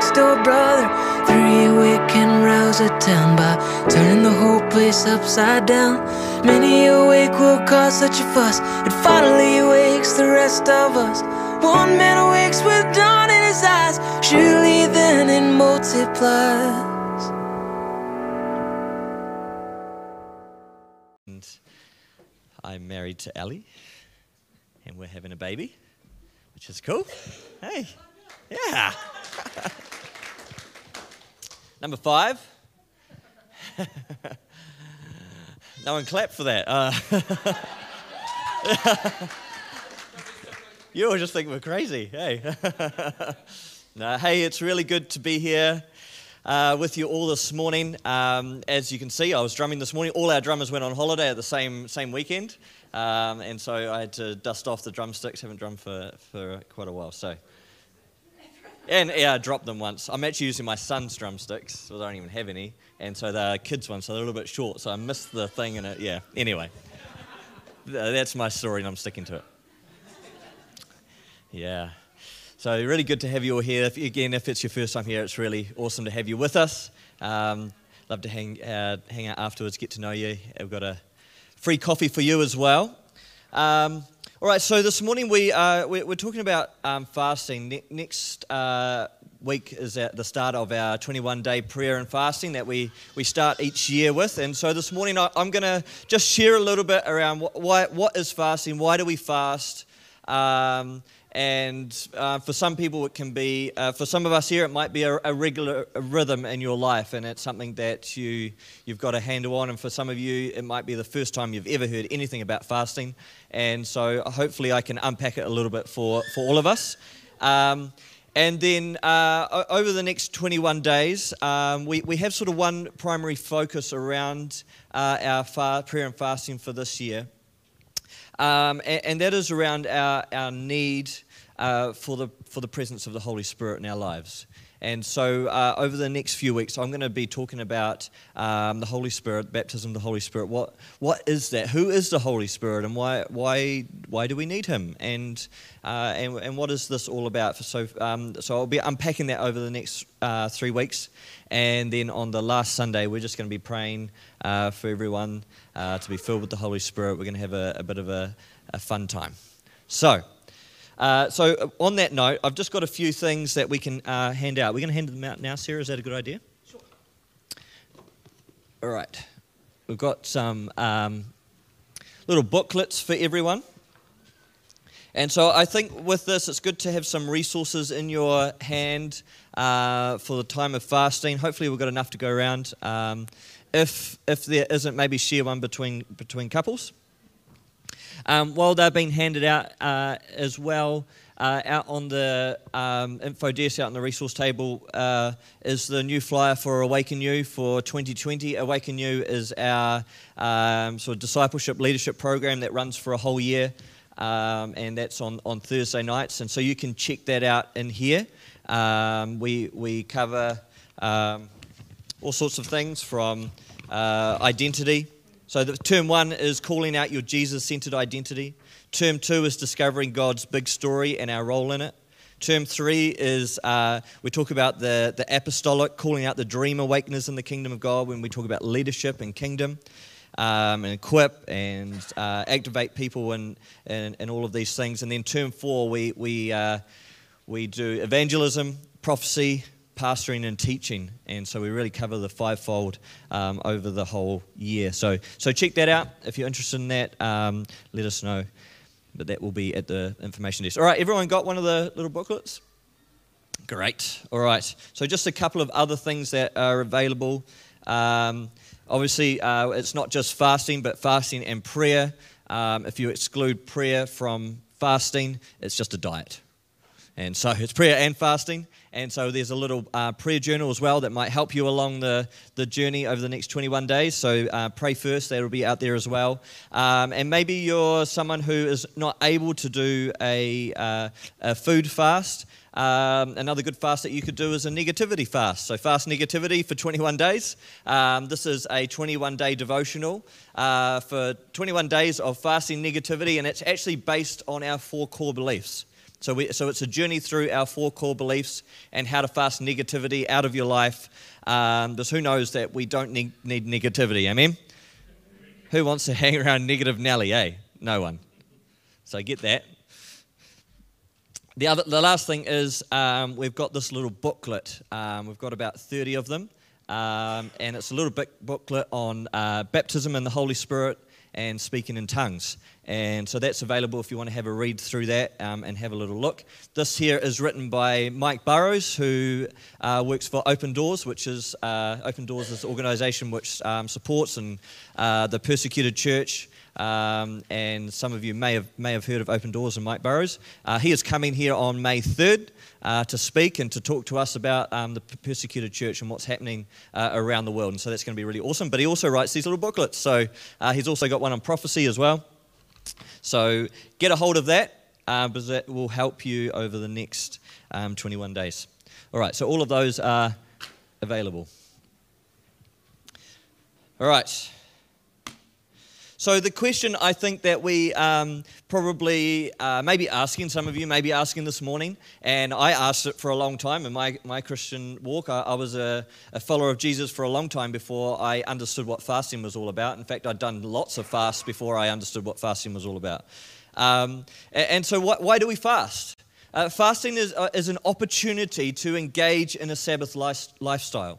next door brother. Three awake can rouse a town by turning the whole place upside down. Many awake will cause such a fuss, it finally wakes the rest of us. One man awakes with dawn in his eyes, surely then it multiplies. I'm married to Ellie, and we're having a baby, which is cool. Hey, yeah. Number five. no one clapped for that. Uh, you all just think we're crazy. Hey. no, hey, it's really good to be here uh, with you all this morning. Um, as you can see, I was drumming this morning. All our drummers went on holiday at the same same weekend, um, and so I had to dust off the drumsticks. Haven't drummed for, for quite a while, so. And yeah, I dropped them once. I'm actually using my son's drumsticks, so I don't even have any, and so they're kids' ones, so they're a little bit short. So I missed the thing, and it, yeah. Anyway, that's my story, and I'm sticking to it. Yeah. So really good to have you all here. If, again, if it's your first time here, it's really awesome to have you with us. Um, love to hang, uh, hang out afterwards, get to know you. We've got a free coffee for you as well. Um, all right, so this morning we, uh, we're, talking about um, fasting. Ne- next uh, week is at the start of our 21 day prayer and fasting that we, we start each year with. And so this morning I, am going to just share a little bit around what, why, what is fasting, why do we fast? Um, and uh, for some people, it can be, uh, for some of us here, it might be a, a regular a rhythm in your life, and it's something that you, you've got a handle on. And for some of you, it might be the first time you've ever heard anything about fasting. And so hopefully, I can unpack it a little bit for, for all of us. Um, and then uh, over the next 21 days, um, we, we have sort of one primary focus around uh, our prayer and fasting for this year. Um, and, and, that is around our, our need uh, for, the, for the presence of the Holy Spirit in our lives. And so, uh, over the next few weeks, I'm going to be talking about um, the Holy Spirit, baptism of the Holy Spirit. What, what is that? Who is the Holy Spirit, and why, why, why do we need Him? And, uh, and, and what is this all about? So, um, so I'll be unpacking that over the next uh, three weeks. And then on the last Sunday, we're just going to be praying uh, for everyone uh, to be filled with the Holy Spirit. We're going to have a, a bit of a, a fun time. So, uh, so, uh, on that note, I've just got a few things that we can uh, hand out. We're going to hand them out now, Sarah. Is that a good idea? Sure. All right. We've got some um, little booklets for everyone. And so I think with this, it's good to have some resources in your hand uh, for the time of fasting. Hopefully, we've got enough to go around. Um, if, if there isn't, maybe share one between, between couples. Um, while they're being handed out uh, as well, uh, out on the um, info desk, out on the resource table, uh, is the new flyer for Awaken You for 2020. Awaken You is our um, sort of discipleship leadership program that runs for a whole year, um, and that's on, on Thursday nights. And so you can check that out in here. Um, we, we cover um, all sorts of things from uh, identity so, the, term one is calling out your Jesus centered identity. Term two is discovering God's big story and our role in it. Term three is uh, we talk about the, the apostolic, calling out the dream awakeners in the kingdom of God when we talk about leadership and kingdom. Um, and equip and uh, activate people and, and, and, all of these things. And then term four, we, we, uh, we do evangelism, prophecy, pastoring and teaching. And so we really cover the fivefold um, over the whole year. So, so check that out. If you're interested in that, um, let us know. But that will be at the information desk. All right, everyone got one of the little booklets? Great. All right. So just a couple of other things that are available. Um, obviously, uh, it's not just fasting, but fasting and prayer. Um, if you exclude prayer from fasting, it's just a diet. And so it's prayer and fasting. And so there's a little uh, prayer journal as well that might help you along the, the journey over the next 21 days. So uh, pray first, that'll be out there as well. Um, and maybe you're someone who is not able to do a, uh, a food fast. Um, another good fast that you could do is a negativity fast. So, fast negativity for 21 days. Um, this is a 21 day devotional uh, for 21 days of fasting negativity, and it's actually based on our four core beliefs. So, we, so it's a journey through our four core beliefs and how to fast negativity out of your life. Um, because who knows that we don't need, need negativity, amen? Who wants to hang around negative Nelly, eh? No one. So get that. The, other, the last thing is um, we've got this little booklet. Um, we've got about 30 of them. Um, and it's a little booklet on uh, baptism in the Holy Spirit and speaking in tongues. And so that's available if you want to have a read through that um, and have a little look. This here is written by Mike Burrows, who uh, works for Open Doors, which is uh, Open Doors is an organisation which um, supports and uh, the persecuted church. Um, and some of you may have may have heard of Open Doors and Mike Burrows. Uh, he is coming here on May 3rd uh, to speak and to talk to us about um, the persecuted church and what's happening uh, around the world. And so that's going to be really awesome. But he also writes these little booklets. So uh, he's also got one on prophecy as well. So get a hold of that uh, because that will help you over the next um, 21 days. All right, so all of those are available. All right. So, the question I think that we um, probably uh, maybe asking, some of you may be asking this morning, and I asked it for a long time in my, my Christian walk. I, I was a, a, follower of Jesus for a long time before I understood what fasting was all about. In fact, I'd done lots of fasts before I understood what fasting was all about. Um, and, and, so, why, why, do we fast? Uh, fasting is, uh, is an opportunity to engage in a Sabbath life, lifestyle.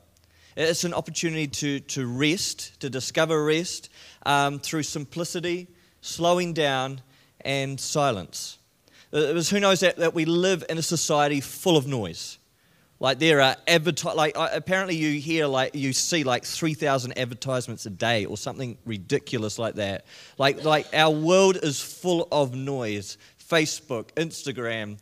It's an opportunity to, to rest, to discover rest um, through simplicity, slowing down, and silence. It was who knows that, that we live in a society full of noise. Like there are adverti- like apparently you hear like you see like 3000 advertisements a day or something ridiculous like that. Like like our world is full of noise. Facebook, Instagram,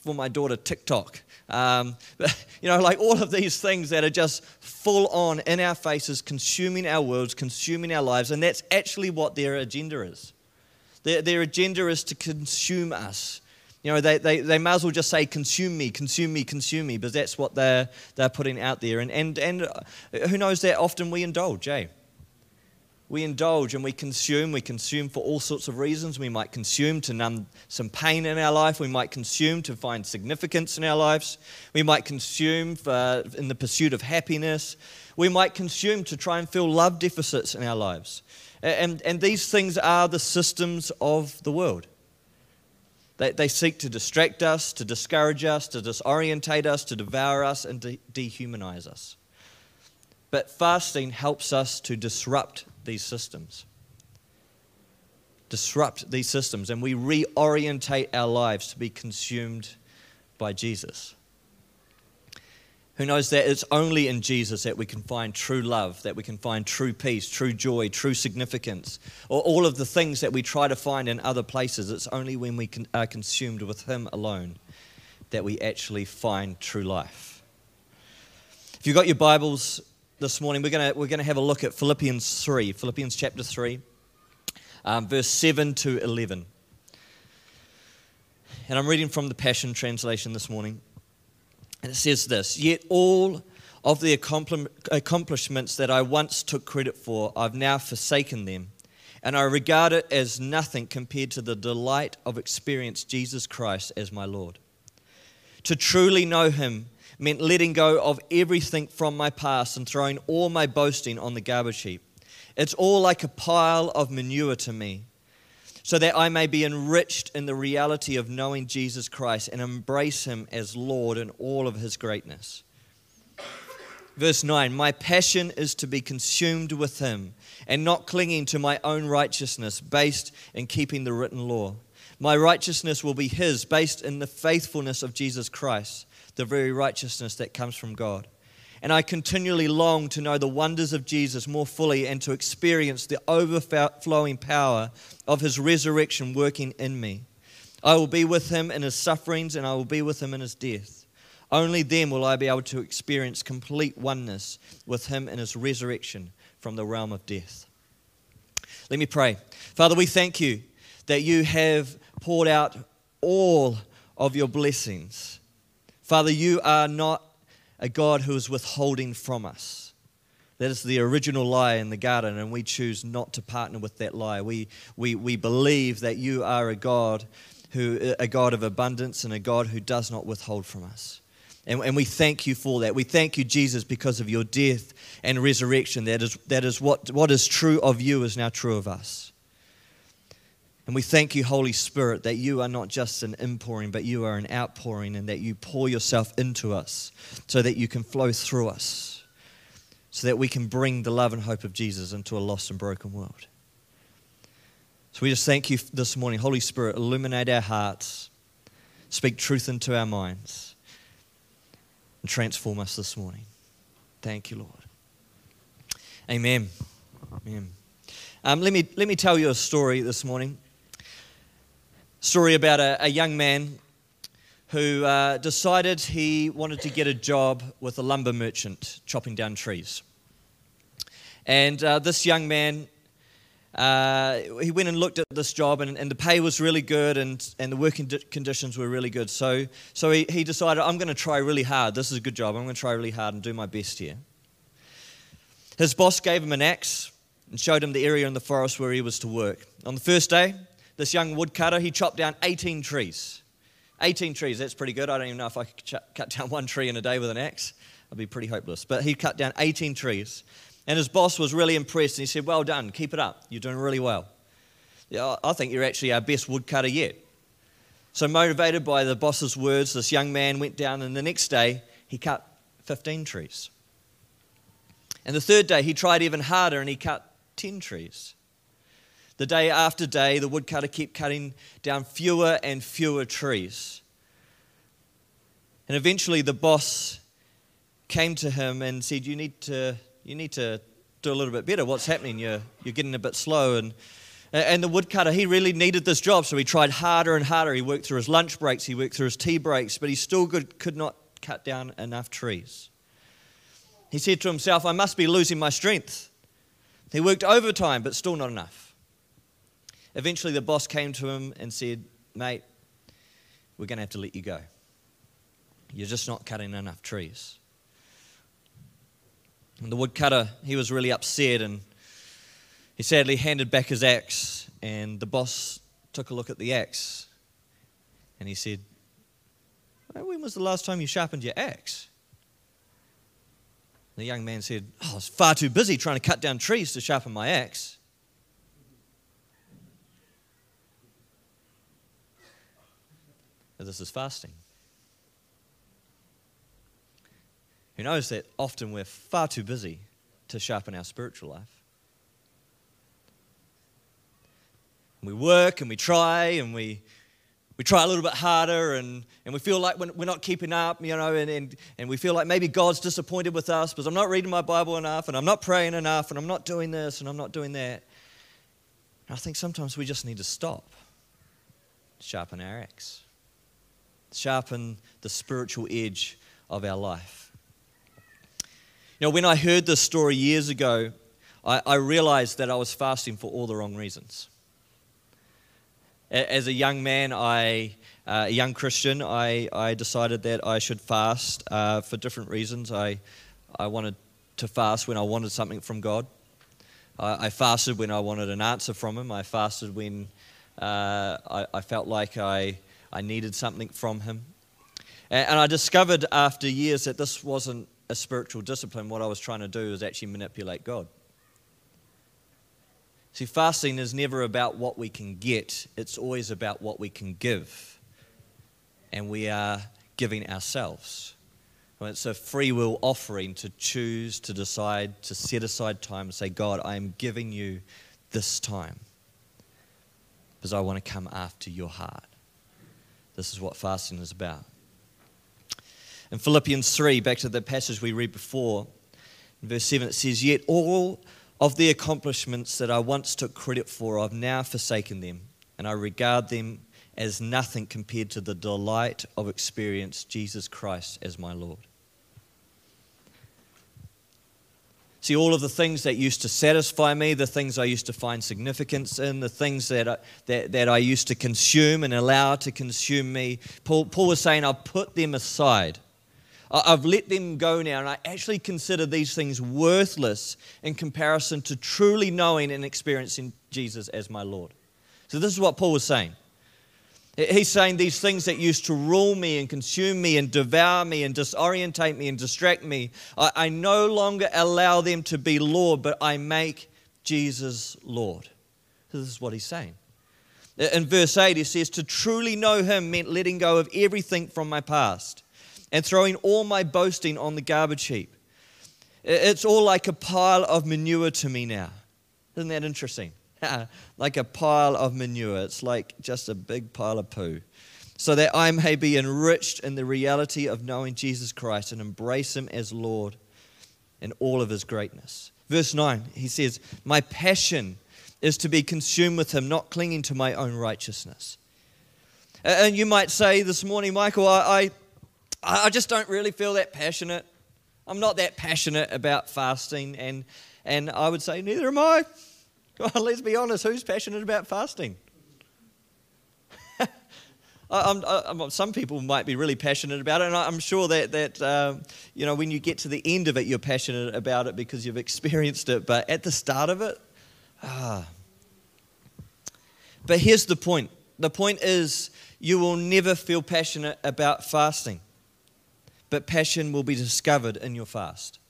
for my daughter TikTok. Um, but, you know, like all of these things that are just full on in our faces, consuming our worlds, consuming our lives, and that's actually what their agenda is. Their, their agenda is to consume us. You know, they, they, they might as well just say, consume me, consume me, consume me, because that's what they're, they're putting out there. And, and, and uh, who knows that often we indulge, eh? We indulge and we consume. We consume for all sorts of reasons. We might consume to numb some pain in our life. We might consume to find significance in our lives. We might consume for, in the pursuit of happiness. We might consume to try and fill love deficits in our lives. And, and these things are the systems of the world. They, they seek to distract us, to discourage us, to disorientate us, to devour us, and to dehumanize us. But fasting helps us to disrupt these systems. Disrupt these systems, and we reorientate our lives to be consumed by Jesus. Who knows that it's only in Jesus that we can find true love, that we can find true peace, true joy, true significance, or all of the things that we try to find in other places. It's only when we are consumed with Him alone that we actually find true life. If you've got your Bibles, this morning, we're going we're gonna have a look at Philippians 3, Philippians chapter 3, um, verse 7 to 11. And I'm reading from the Passion Translation this morning. And it says this Yet all of the accomplishments that I once took credit for, I've now forsaken them. And I regard it as nothing compared to the delight of experiencing Jesus Christ as my Lord. To truly know Him meant letting go of everything from my past and throwing all my boasting on the garbage heap. It's all like a pile of manure to me, so that I may be enriched in the reality of knowing Jesus Christ and embrace him as Lord in all of his greatness. Verse 9 My passion is to be consumed with him and not clinging to my own righteousness based in keeping the written law. My righteousness will be his based in the faithfulness of Jesus Christ the very righteousness that comes from God. And I continually long to know the wonders of Jesus more fully and to experience the overflowing power of his resurrection working in me. I will be with him in his sufferings and I will be with him in his death. Only then will I be able to experience complete oneness with him in his resurrection from the realm of death. Let me pray. Father, we thank you that you have poured out all of your blessings Father, you are not a God who is withholding from us. That is the original lie in the garden, and we choose not to partner with that lie. We, we, we believe that you are a God who a God of abundance and a God who does not withhold from us. And, and we thank you for that. We thank you, Jesus, because of your death and resurrection. That is, that is what, what is true of you is now true of us. And we thank you, Holy Spirit, that you are not just an inpouring, but you are an outpouring, and that you pour yourself into us so that you can flow through us, so that we can bring the love and hope of Jesus into a lost and broken world. So we just thank you this morning. Holy Spirit, illuminate our hearts, speak truth into our minds, and transform us this morning. Thank you, Lord. Amen. Amen. Um, let, me, let me tell you a story this morning. Story about a, a young man who uh, decided he wanted to get a job with a lumber merchant chopping down trees. And uh, this young man uh, he went and looked at this job, and, and the pay was really good, and, and the working conditions were really good. So, so he, he decided, I'm going to try really hard. This is a good job. I'm going to try really hard and do my best here. His boss gave him an axe and showed him the area in the forest where he was to work. On the first day, this young woodcutter, he chopped down 18 trees. 18 trees, that's pretty good. I don't even know if I could ch- cut down one tree in a day with an axe. I'd be pretty hopeless. But he cut down 18 trees. And his boss was really impressed and he said, Well done, keep it up. You're doing really well. Yeah, I think you're actually our best woodcutter yet. So, motivated by the boss's words, this young man went down and the next day he cut 15 trees. And the third day he tried even harder and he cut 10 trees. The day after day, the woodcutter kept cutting down fewer and fewer trees. And eventually the boss came to him and said, You need to you need to do a little bit better. What's happening? You're, you're getting a bit slow. And, and the woodcutter, he really needed this job, so he tried harder and harder. He worked through his lunch breaks, he worked through his tea breaks, but he still could, could not cut down enough trees. He said to himself, I must be losing my strength. He worked overtime, but still not enough. Eventually, the boss came to him and said, Mate, we're going to have to let you go. You're just not cutting enough trees. And the woodcutter, he was really upset and he sadly handed back his axe. And the boss took a look at the axe and he said, When was the last time you sharpened your axe? The young man said, oh, I was far too busy trying to cut down trees to sharpen my axe. But this is fasting. who knows that often we're far too busy to sharpen our spiritual life. We work and we try and we, we try a little bit harder and, and we feel like we're not keeping up, you know, and, and, and we feel like maybe God's disappointed with us because I'm not reading my Bible enough and I'm not praying enough and I'm not doing this and I'm not doing that. And I think sometimes we just need to stop, sharpen our axe, sharpen the spiritual edge of our life. You know, when I heard this story years ago, I, I realized that I was fasting for all the wrong reasons. As a young man, I, uh, a young Christian, I, I decided that I should fast uh, for different reasons. I, I wanted to fast when I wanted something from God. I, I fasted when I wanted an answer from Him. I fasted when uh, I, I, felt like I, I needed something from Him. And, I discovered after years that this wasn't a spiritual discipline, what I was trying to do was actually manipulate God. See, fasting is never about what we can get, it's always about what we can give. And we are giving ourselves. It's a free will offering to choose, to decide, to set aside time and say, God, I am giving you this time because I want to come after your heart. This is what fasting is about. In Philippians 3, back to the passage we read before, in verse 7, it says, Yet all of the accomplishments that I once took credit for, I've now forsaken them, and I regard them as nothing compared to the delight of experience Jesus Christ as my Lord. See, all of the things that used to satisfy me, the things I used to find significance in, the things that I, that, that I used to consume and allow to consume me, Paul, Paul was saying, I've put them aside. I've let them go now, and I actually consider these things worthless in comparison to truly knowing and experiencing Jesus as my Lord. So, this is what Paul was saying. He's saying these things that used to rule me and consume me and devour me and disorientate me and distract me, I, I no longer allow them to be Lord, but I make Jesus Lord. This is what he's saying. In verse 8, he says, To truly know him meant letting go of everything from my past and throwing all my boasting on the garbage heap. It's all like a pile of manure to me now. Isn't that interesting? like a pile of manure. It's like just a big pile of poo. So that I may be enriched in the reality of knowing Jesus Christ and embrace him as Lord in all of his greatness. Verse 9, he says, My passion is to be consumed with him, not clinging to my own righteousness. And you might say this morning, Michael, I, I, I just don't really feel that passionate. I'm not that passionate about fasting. And, and I would say, neither am I. Well, let's be honest, who's passionate about fasting? I'm, I'm, some people might be really passionate about it, and I'm sure that, that um, you know, when you get to the end of it, you're passionate about it because you've experienced it. But at the start of it, ah. But here's the point the point is, you will never feel passionate about fasting, but passion will be discovered in your fast.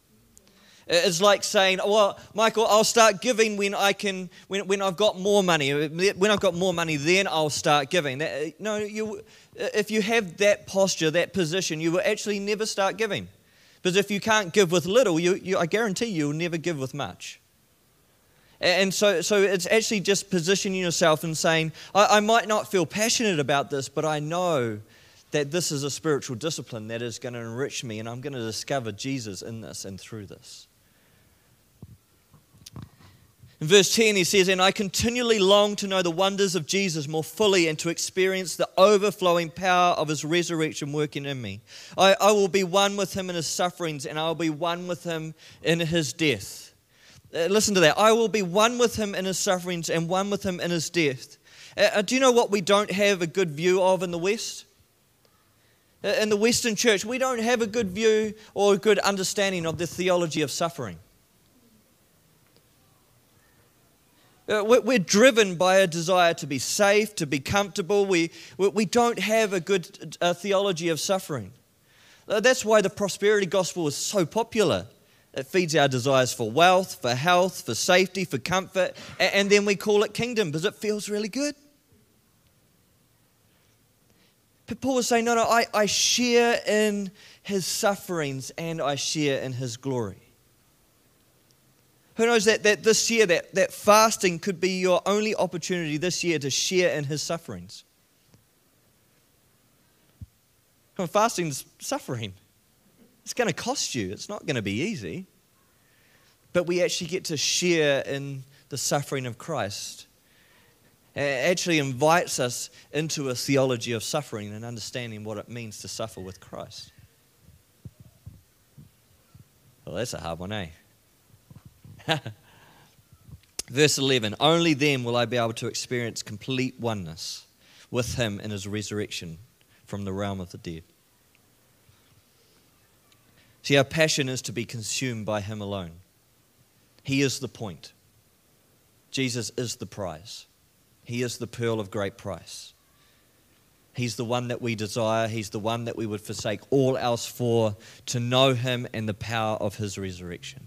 It's like saying, well, Michael, I'll start giving when I can, when, when I've got more money. When I've got more money, then I'll start giving. That, uh, no, you, uh, if you have that posture, that position, you will actually never start giving. Because if you can't give with little, you, you, I guarantee you'll never give with much. And so, so it's actually just positioning yourself and saying, I, I might not feel passionate about this, but I know that this is a spiritual discipline that is going to enrich me, and I'm going to discover Jesus in this and through this. In verse 10, he says, And I continually long to know the wonders of Jesus more fully and to experience the overflowing power of his resurrection working in me. I, I will be one with him in his sufferings, and I will be one with him in his death. Uh, listen to that. I will be one with him in his sufferings and one with him in his death. Uh, uh do you know what we don't have a good view of in the West? Uh, in the Western church, we don't have a good view or a good understanding of the theology of suffering. Uh, we're driven by a desire to be safe, to be comfortable. We, we don't have a good uh, theology of suffering. Uh, that's why the prosperity gospel is so popular. It feeds our desires for wealth, for health, for safety, for comfort, and then we call it kingdom because it feels really good. But Paul is saying, no, no, I, I share in his sufferings and I share in his glory. Who knows that, that this year, that, that fasting could be your only opportunity this year to share in his sufferings? Come on, fasting's suffering. It's going to cost you, it's not going to be easy. But we actually get to share in the suffering of Christ. It actually invites us into a theology of suffering and understanding what it means to suffer with Christ. Well, that's a hard one, eh? Verse 11 Only then will I be able to experience complete oneness with him in his resurrection from the realm of the dead. See, our passion is to be consumed by him alone. He is the point. Jesus is the prize. He is the pearl of great price. He's the one that we desire. He's the one that we would forsake all else for to know him and the power of his resurrection.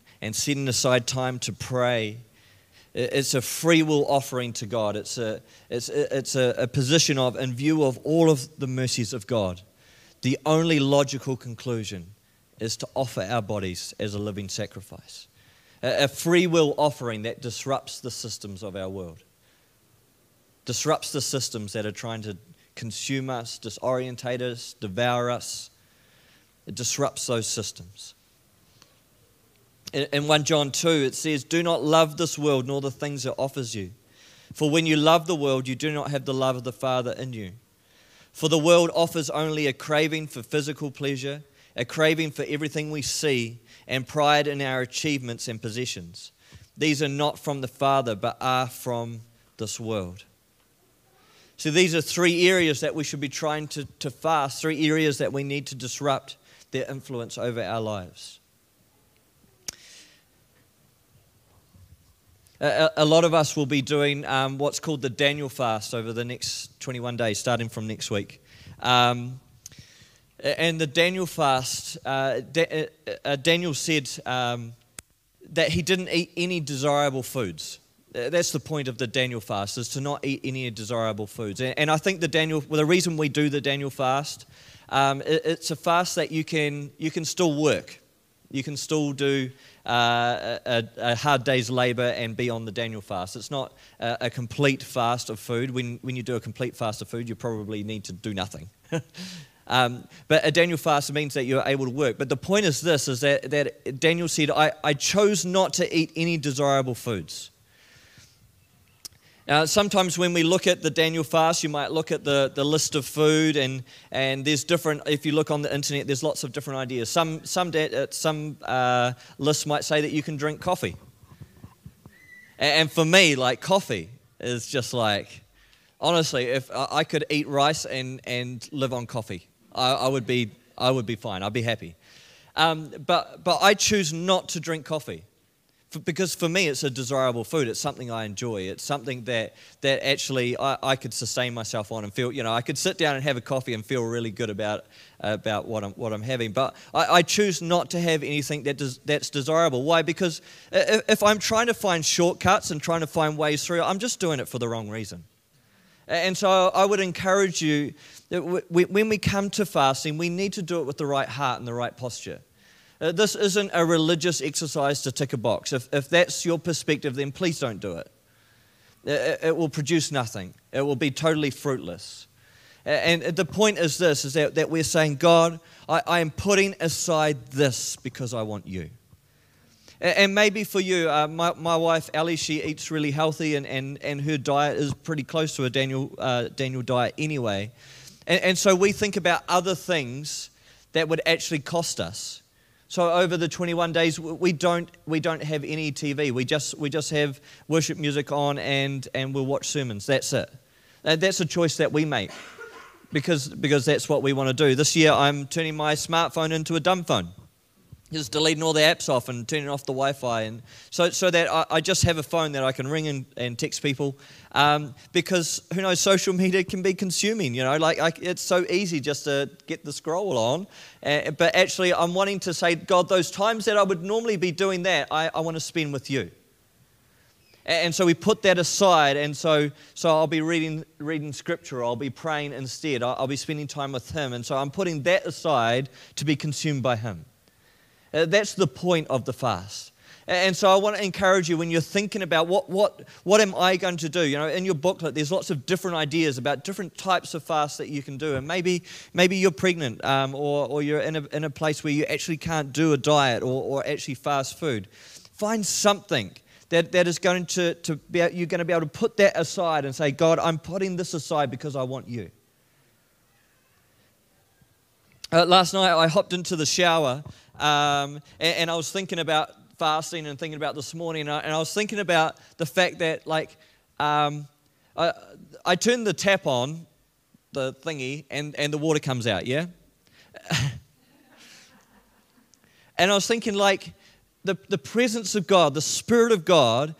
and setting aside time to pray. It's a free will offering to God. It's a, it's, it's a, a position of, in view of all of the mercies of God, the only logical conclusion is to offer our bodies as a living sacrifice. A, a free will offering that disrupts the systems of our world, disrupts the systems that are trying to consume us, disorientate us, devour us, It disrupts those systems. In 1 John 2, it says, Do not love this world nor the things it offers you. For when you love the world, you do not have the love of the Father in you. For the world offers only a craving for physical pleasure, a craving for everything we see, and pride in our achievements and possessions. These are not from the Father, but are from this world. So, these are three areas that we should be trying to, to fast, three areas that we need to disrupt their influence over our lives. A, lot of us will be doing um, what's called the Daniel fast over the next 21 days, starting from next week. Um, and the Daniel fast, uh, da- uh, Daniel said um, that he didn't eat any desirable foods. Uh, that's the point of the Daniel fast, is to not eat any desirable foods. And, I think the Daniel, well, the reason we do the Daniel fast, um, it, it's a fast that you can, you can still work. You can still do uh, a, a, hard day's labor and be on the Daniel fast. It's not a, a, complete fast of food. When, when you do a complete fast of food, you probably need to do nothing. um, but a Daniel fast means that you're able to work. But the point is this, is that, that Daniel said, I, I chose not to eat any desirable foods. Uh, sometimes when we look at the Daniel fast, you might look at the, the list of food, and, and there's different, if you look on the internet, there's lots of different ideas. Some, some, uh, some uh, lists might say that you can drink coffee. And, and for me, like coffee is just like, honestly, if I could eat rice and, and live on coffee, I, I, would, be, I would be fine. I'd be happy. Um, but, but I choose not to drink coffee because for me it's a desirable food. It's something i enjoy. It's something that that actually I, I, could sustain myself on and feel you know i could sit down and have a coffee and feel really good about about what i'm what i'm having. But i, I choose not to have anything that does, that's desirable. Why? Because if, if i'm trying to find shortcuts and trying to find ways through i'm just doing it for the wrong reason. And so i would encourage you that when we come to fasting we need to do it with the right heart and the right posture uh, this isn't a religious exercise to tick a box. If, if that's your perspective, then please don't do it. It, it will produce nothing, it will be totally fruitless. And the point is this is that, that we're saying, God, I, I am putting aside this because I want you. And maybe for you, uh, my, my wife Ellie, she eats really healthy and, and, and her diet is pretty close to a Daniel, uh, Daniel diet anyway. And, and so we think about other things that would actually cost us. So over the 21 days, we don't, we don't have any TV. We just, we just have worship music on and, and we'll watch sermons. That's it. That's a choice that we make because, because that's what we want to do. This year, I'm turning my smartphone into a dumb phone just deleting all the apps off and turning off the Wi-Fi, and so so that I, I just have a phone that I can ring and, and text people, um, because who knows, social media can be consuming. You know, like I, it's so easy just to get the scroll on, uh, but actually I'm wanting to say, God, those times that I would normally be doing that, I, I want to spend with you. And so we put that aside, and so, so I'll be reading, reading scripture, I'll be praying instead, I'll, I'll be spending time with Him, and so I'm putting that aside to be consumed by Him. Uh, that's the point of the fast. And so I want to encourage you when you're thinking about what, what, what am I going to do? You know, in your booklet, there's lots of different ideas about different types of fasts that you can do. And maybe, maybe you're pregnant um, or, or you're in a, in a place where you actually can't do a diet or, or actually fast food. Find something that, that is going to, to be, you're going to be able to put that aside and say, God, I'm putting this aside because I want you. Uh, last night I hopped into the shower um, and, and, I was thinking about fasting and thinking about this morning, and I, and I was thinking about the fact that, like, um, I, I turn the tap on, the thingy, and, and the water comes out, yeah? and I was thinking, like, the, the presence of God, the Spirit of God,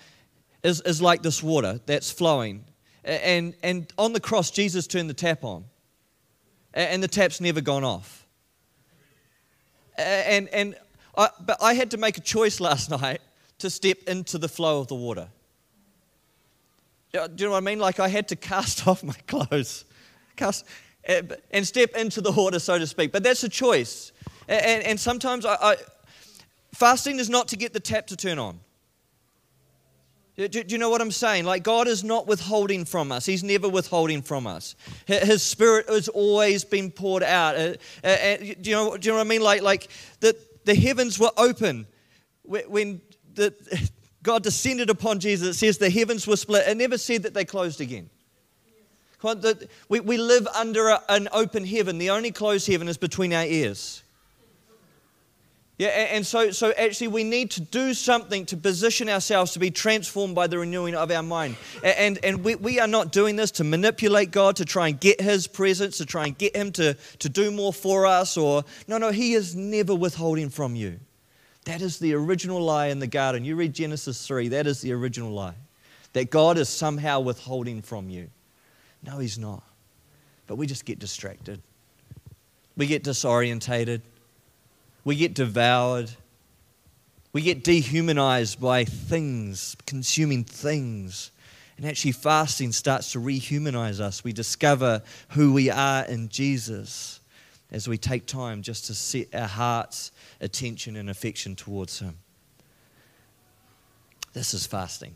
is, is like this water that's flowing. And, and on the cross, Jesus turned the tap on, and the tap's never gone off and, and I, but I had to make a choice last night to step into the flow of the water. Do you know what I mean? Like I had to cast off my clothes, cast, eh, and step into the water, so to speak. But that's a choice. And, and sometimes I, I, fasting is not to get the tap to turn on. Do, do, you know what I'm saying? Like, God is not withholding from us. He's never withholding from us. His Spirit has always been poured out. Uh, uh, uh, do, you know, do you know what I mean? Like, like the, the heavens were open when the, God descended upon Jesus. It says the heavens were split. It never said that they closed again. We, we live under a, an open heaven. The only closed heaven is between our ears. Yeah, and so, so actually, we need to do something to position ourselves to be transformed by the renewing of our mind. And, and we, we are not doing this to manipulate God, to try and get His presence, to try and get Him to, to do more for us. Or no, no, He is never withholding from you. That is the original lie in the garden. You read Genesis 3, that is the original lie. That God is somehow withholding from you. No, He's not. But we just get distracted, we get disorientated we get devoured. We get dehumanized by things, consuming things. And actually, fasting starts to rehumanize us. We discover who we are in Jesus as we take time just to set our heart's attention and affection towards Him. This is fasting.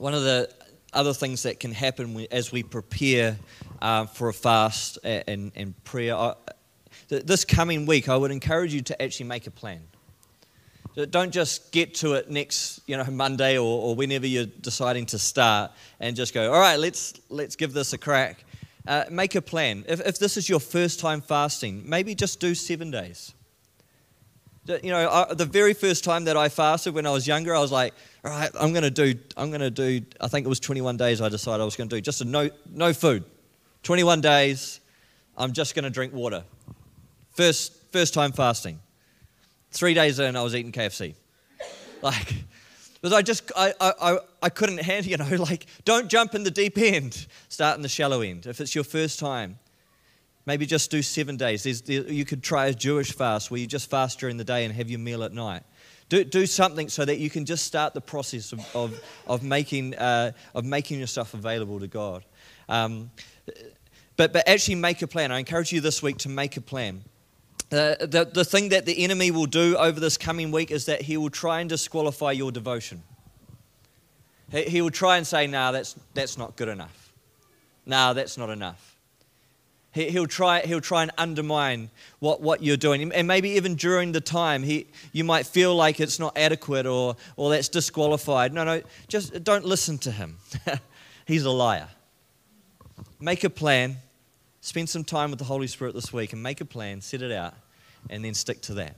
One of the other things that can happen as we prepare uh, for a fast and, and prayer, I, this coming week, I would encourage you to actually make a plan. Don't just get to it next, you know, Monday or, or whenever you're deciding to start and just go, all right, let's, let's give this a crack. Uh, make a plan. If, if this is your first time fasting, maybe just do seven days. You know, I, the very first time that I fasted when I was younger, I was like, all right, I'm going to do, I'm going to do, I think it was 21 days I decided I was going to do, just a no, no food. 21 days, I'm just going to drink water. First, first time fasting. Three days in, I was eating KFC. Like, because I just, I, I, I couldn't handle, you know, like, don't jump in the deep end, start in the shallow end. If it's your first time, maybe just do seven days. There's, there, you could try a Jewish fast where you just fast during the day and have your meal at night. Do, do something so that you can just start the process of, of, of making, uh, of making yourself available to God. Um, but, but actually make a plan. I encourage you this week to make a plan. Uh, the, the thing that the enemy will do over this coming week is that he will try and disqualify your devotion. He, he will try and say, no, nah, that's, that's not good enough. No, nah, that's not enough. He, will try, he'll try and undermine what, what you're doing. And maybe even during the time, he, you might feel like it's not adequate or, or that's disqualified. No, no, just don't listen to him. He's a liar. Make a plan. Spend some time with the Holy Spirit this week and make a plan, set it out, and then stick to that.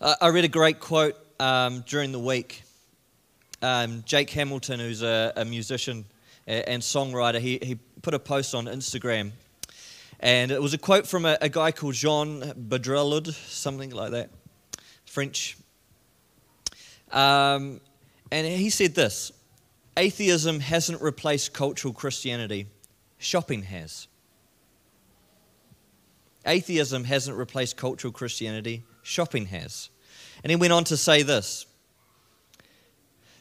I read a great quote um, during the week um, Jake Hamilton, who's a, a musician and songwriter, he, he put a post on Instagram. And it was a quote from a, a guy called Jean Baudrillard, something like that, French. Um, and he said this Atheism hasn't replaced cultural Christianity, shopping has. Atheism hasn't replaced cultural Christianity, shopping has. And he went on to say this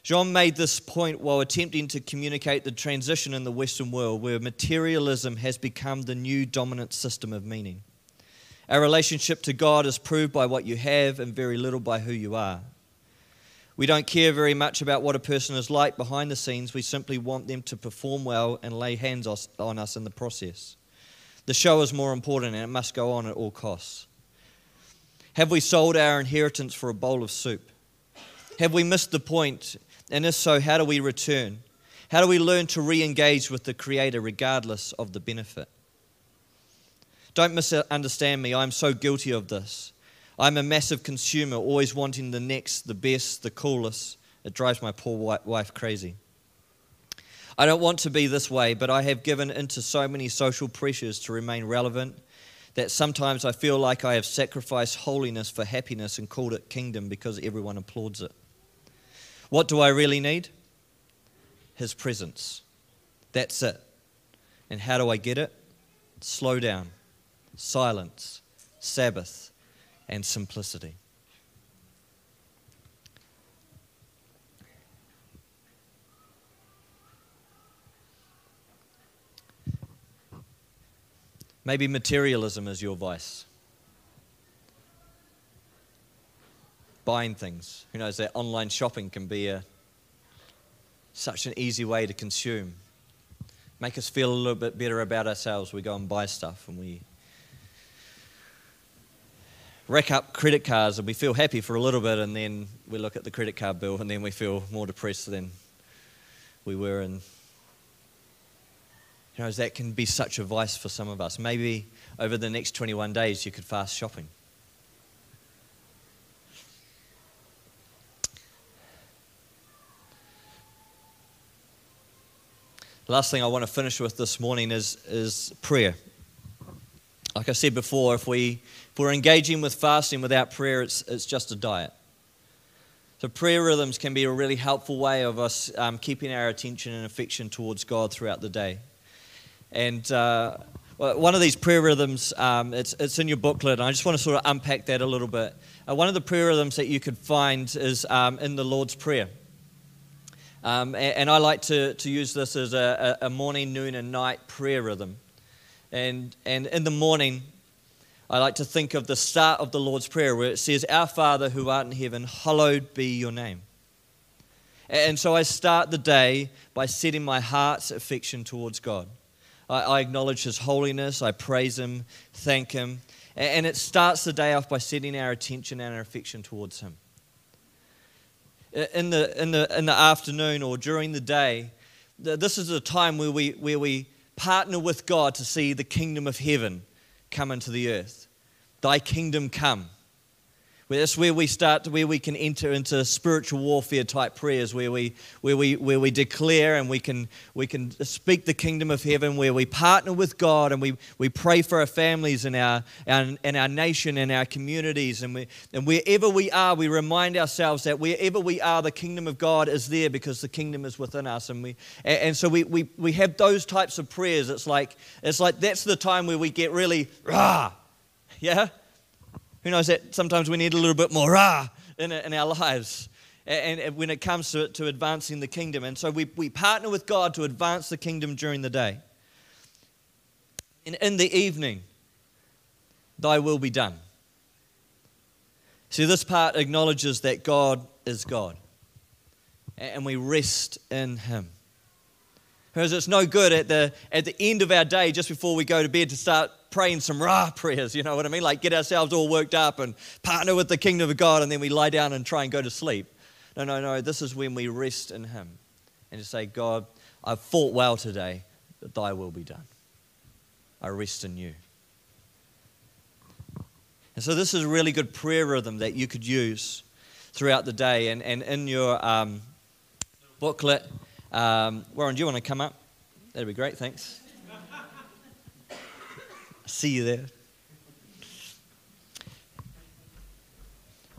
John made this point while attempting to communicate the transition in the Western world where materialism has become the new dominant system of meaning. Our relationship to God is proved by what you have and very little by who you are. We don't care very much about what a person is like behind the scenes. We simply want them to perform well and lay hands on us in the process. The show is more important and it must go on at all costs. Have we sold our inheritance for a bowl of soup? Have we missed the point and if so, how do we return? How do we learn to re engage with the Creator regardless of the benefit? Don't misunderstand me, I'm so guilty of this. I'm a massive consumer, always wanting the next, the best, the coolest. It drives my poor wife crazy. I don't want to be this way, but I have given into so many social pressures to remain relevant that sometimes I feel like I have sacrificed holiness for happiness and called it kingdom because everyone applauds it. What do I really need? His presence. That's it. And how do I get it? Slow down, silence, Sabbath, and simplicity. Maybe materialism is your vice. Buying things. Who knows that online shopping can be a, such an easy way to consume. Make us feel a little bit better about ourselves. We go and buy stuff and we rack up credit cards and we feel happy for a little bit and then we look at the credit card bill and then we feel more depressed than we were and you know that can be such a vice for some of us maybe over the next 21 days you could fast shopping the last thing i want to finish with this morning is, is prayer like i said before if we if we're engaging with fasting without prayer, it's, it's just a diet. So, prayer rhythms can be a really helpful way of us um, keeping our attention and affection towards God throughout the day. And uh, one of these prayer rhythms, um, it's, it's in your booklet, and I just want to sort of unpack that a little bit. Uh, one of the prayer rhythms that you could find is um, in the Lord's Prayer. Um, and, and, I like to, to use this as a, a morning, noon, and night prayer rhythm. And, and in the morning, I like to think of the start of the Lord's Prayer where it says, Our Father who art in heaven, hallowed be your name. And so I start the day by setting my heart's affection towards God. I, I acknowledge His holiness, I praise Him, thank Him, and it starts the day off by setting our attention and our affection towards Him. In the, in the, in the afternoon or during the day, this is a time where we, where we partner with God to see the kingdom of heaven come into the earth. Thy kingdom come. That's where we start, where we can enter into spiritual warfare type prayers, where we, where we, where we declare and we can, we can speak the kingdom of heaven, where we partner with God and we, we pray for our families and our, and, and our nation and our communities. And, we, and wherever we are, we remind ourselves that wherever we are, the kingdom of God is there because the kingdom is within us. And, we, and, and so we, we, we have those types of prayers. It's like, it's like that's the time where we get really, rah, yeah? Who knows that sometimes we need a little bit more rah in, in our lives and, and when it comes to, to advancing the kingdom. And so we, we partner with God to advance the kingdom during the day. And in the evening, thy will be done. See, this part acknowledges that God is God. And we rest in Him. Because it's no good at the, at the end of our day, just before we go to bed, to start praying some rah prayers, you know what I mean? Like get ourselves all worked up and partner with the kingdom of God, and then we lie down and try and go to sleep. No, no, no. This is when we rest in Him and to say, God, I've fought well today, that thy will be done. I rest in you. And so, this is a really good prayer rhythm that you could use throughout the day. And, and in your um, booklet, um, Warren, do you want to come up? That'd be great, thanks. See you there.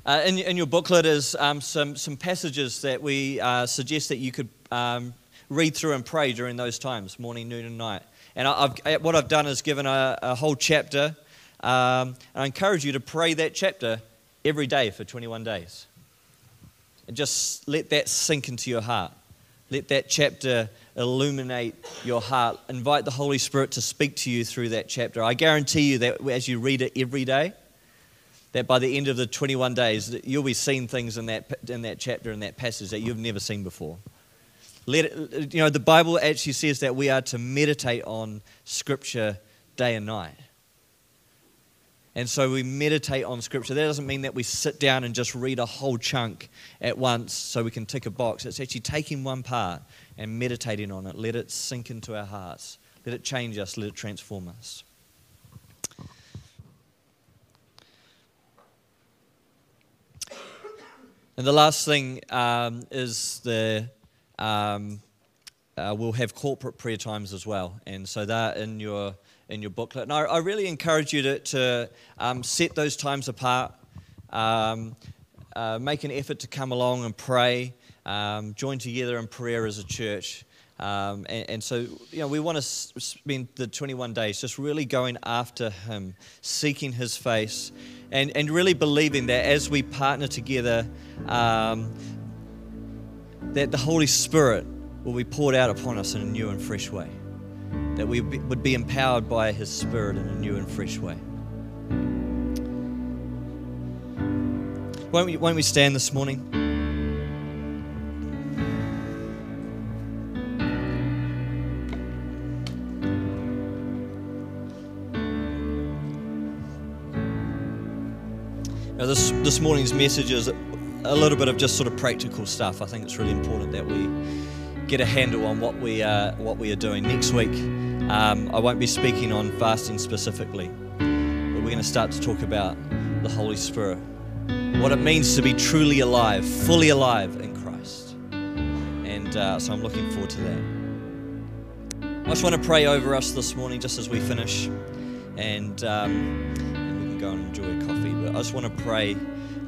Uh, in, in, your booklet is um, some, some passages that we uh, suggest that you could um, read through and pray during those times, morning, noon, and night. And I, have what I've done is given a, a whole chapter, um, and I encourage you to pray that chapter every day for 21 days. And just let that sink into your heart. Let that chapter illuminate your heart. Invite the Holy Spirit to speak to you through that chapter. I guarantee you that as you read it every day, that by the end of the 21 days, you'll be seeing things in that, in that chapter, in that passage that you've never seen before. Let it, you know, the Bible actually says that we are to meditate on Scripture day and night. And so we meditate on Scripture. That doesn't mean that we sit down and just read a whole chunk at once so we can tick a box. It's actually taking one part and meditating on it. Let it sink into our hearts. Let it change us. Let it transform us. And the last thing um, is the um, uh, we'll have corporate prayer times as well, and so that in your in your booklet. And I, I really encourage you to, to um, set those times apart. Um, uh, make an effort to come along and pray um, join together in prayer as a church. Um, and, and, so, you know, we want to spend the 21 days just really going after Him, seeking His face, and, and really believing that as we partner together, um, that the Holy Spirit will be poured out upon us in a new and fresh way. That we would be empowered by His Spirit in a new and fresh way. Won't we, won't we stand this morning? Now, this, this morning's message is a little bit of just sort of practical stuff. I think it's really important that we get a handle on what we are, what we are doing. Next week, um, I won't be speaking on fasting specifically, but we're going to start to talk about the Holy Spirit, what it means to be truly alive, fully alive in Christ. And uh, so I'm looking forward to that. I just want to pray over us this morning just as we finish, and, um, and we can go and enjoy a coffee. But I just want to pray.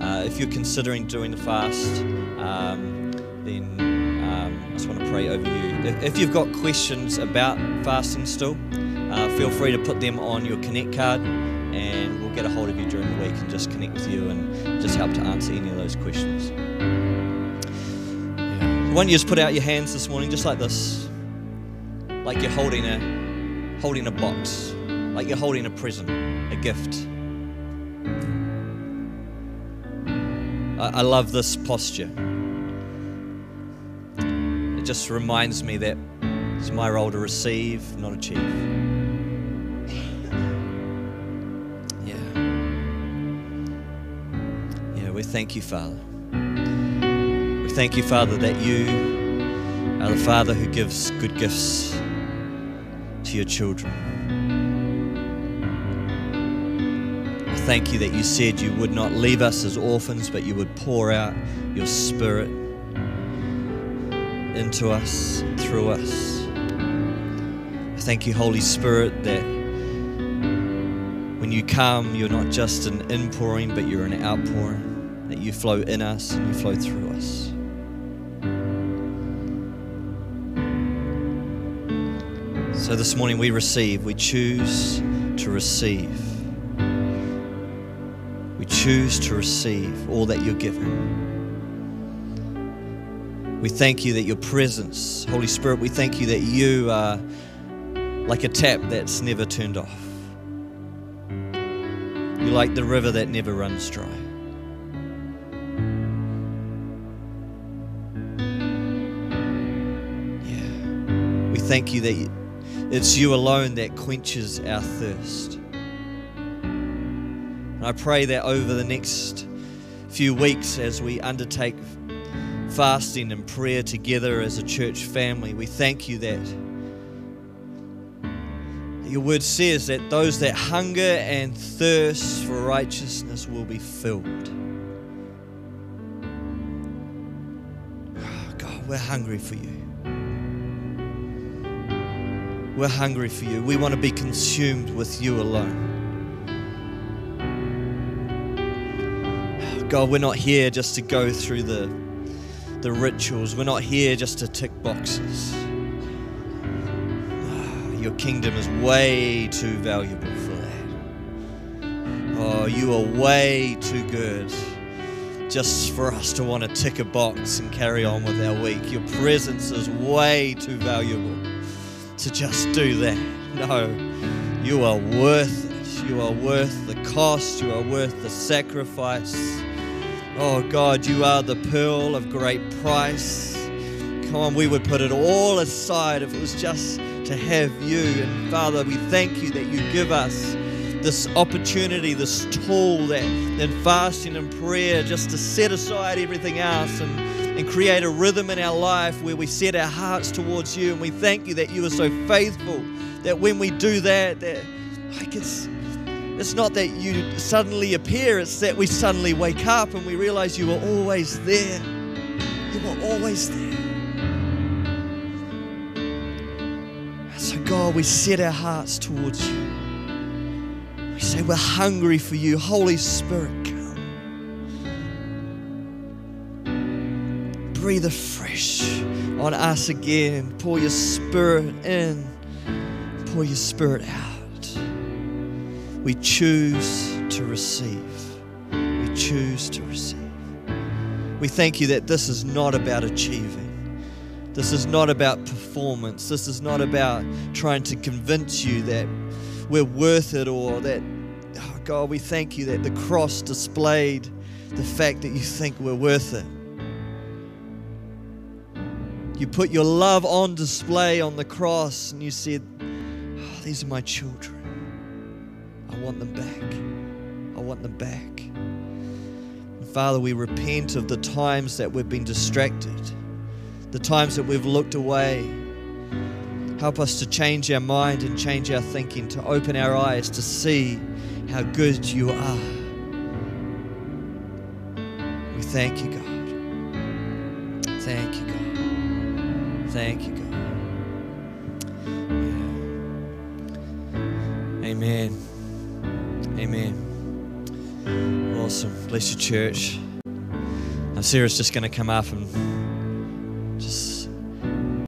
Uh, if you're considering doing the fast, um, then I just want to pray over you. If, if you've got questions about fasting still, uh, feel free to put them on your Connect card and we'll get a hold of you during the week and just connect with you and just help to answer any of those questions. Yeah. Why don't you just put out your hands this morning, just like this, like you're holding a holding a box, like you're holding a present, a gift. I, I love this posture. It just reminds me that it's my role to receive, not achieve. Yeah. Yeah, we thank you, Father. We thank you, Father, that you are the Father who gives good gifts to your children. I thank you that you said you would not leave us as orphans, but you would pour out your Spirit into us, through us. I thank you, Holy Spirit, that when you come, you're not just an inpouring, but you're an outpouring, that you flow in us and you flow through us. So this morning we receive, we choose to receive. We choose to receive all that you're given. We thank you that your presence, Holy Spirit, we thank you that you are like a tap that's never turned off. You're like the river that never runs dry. Yeah. We thank you that it's you alone that quenches our thirst. And I pray that over the next few weeks as we undertake fasting and prayer together as a church family, we thank you that your word says that those that hunger and thirst for righteousness will be filled. Oh, God, we're hungry for you. We're hungry for you. We want to be consumed with you alone. Ah, God, we're not here just to go through the, the rituals. We're not here just to tick boxes. Ah, your kingdom is way too valuable for that. Oh, you are way too good just for us to want to tick a box and carry on with our week. Your presence is way too valuable to just do that. No, you are worth it. You are worth the cost. You are worth the sacrifice. Oh God, you are the pearl of great price. Come on, we would put it all aside if it was just to have you. And Father, we thank you that you give us this opportunity, this tool that in fasting and prayer, just to set aside everything else and, and create a rhythm in our life where we set our hearts towards you. And we thank you that you are so faithful that when we do that, that like it's it's not that you suddenly appear, it's that we suddenly wake up and we realize you were always there. You were always there. So, God, we set our hearts towards you. We say we're hungry for you. Holy Spirit, come. Breathe afresh on us again. Pour your spirit in, pour your spirit out. We choose to receive. We choose to receive. We thank you that this is not about achieving, this is not about performance. This is not about trying to convince you that we're worth it or that, oh God, we thank you that the cross displayed the fact that you think we're worth it. You put your love on display on the cross and you said, oh, These are my children. I want them back. I want them back. And Father, we repent of the times that we've been distracted, the times that we've looked away. Help us to change our mind and change our thinking, to open our eyes to see how good you are. We thank you, God. Thank you, God. Thank you, God. Amen. Amen. Awesome. Bless you, church. Now, Sarah's just going to come up and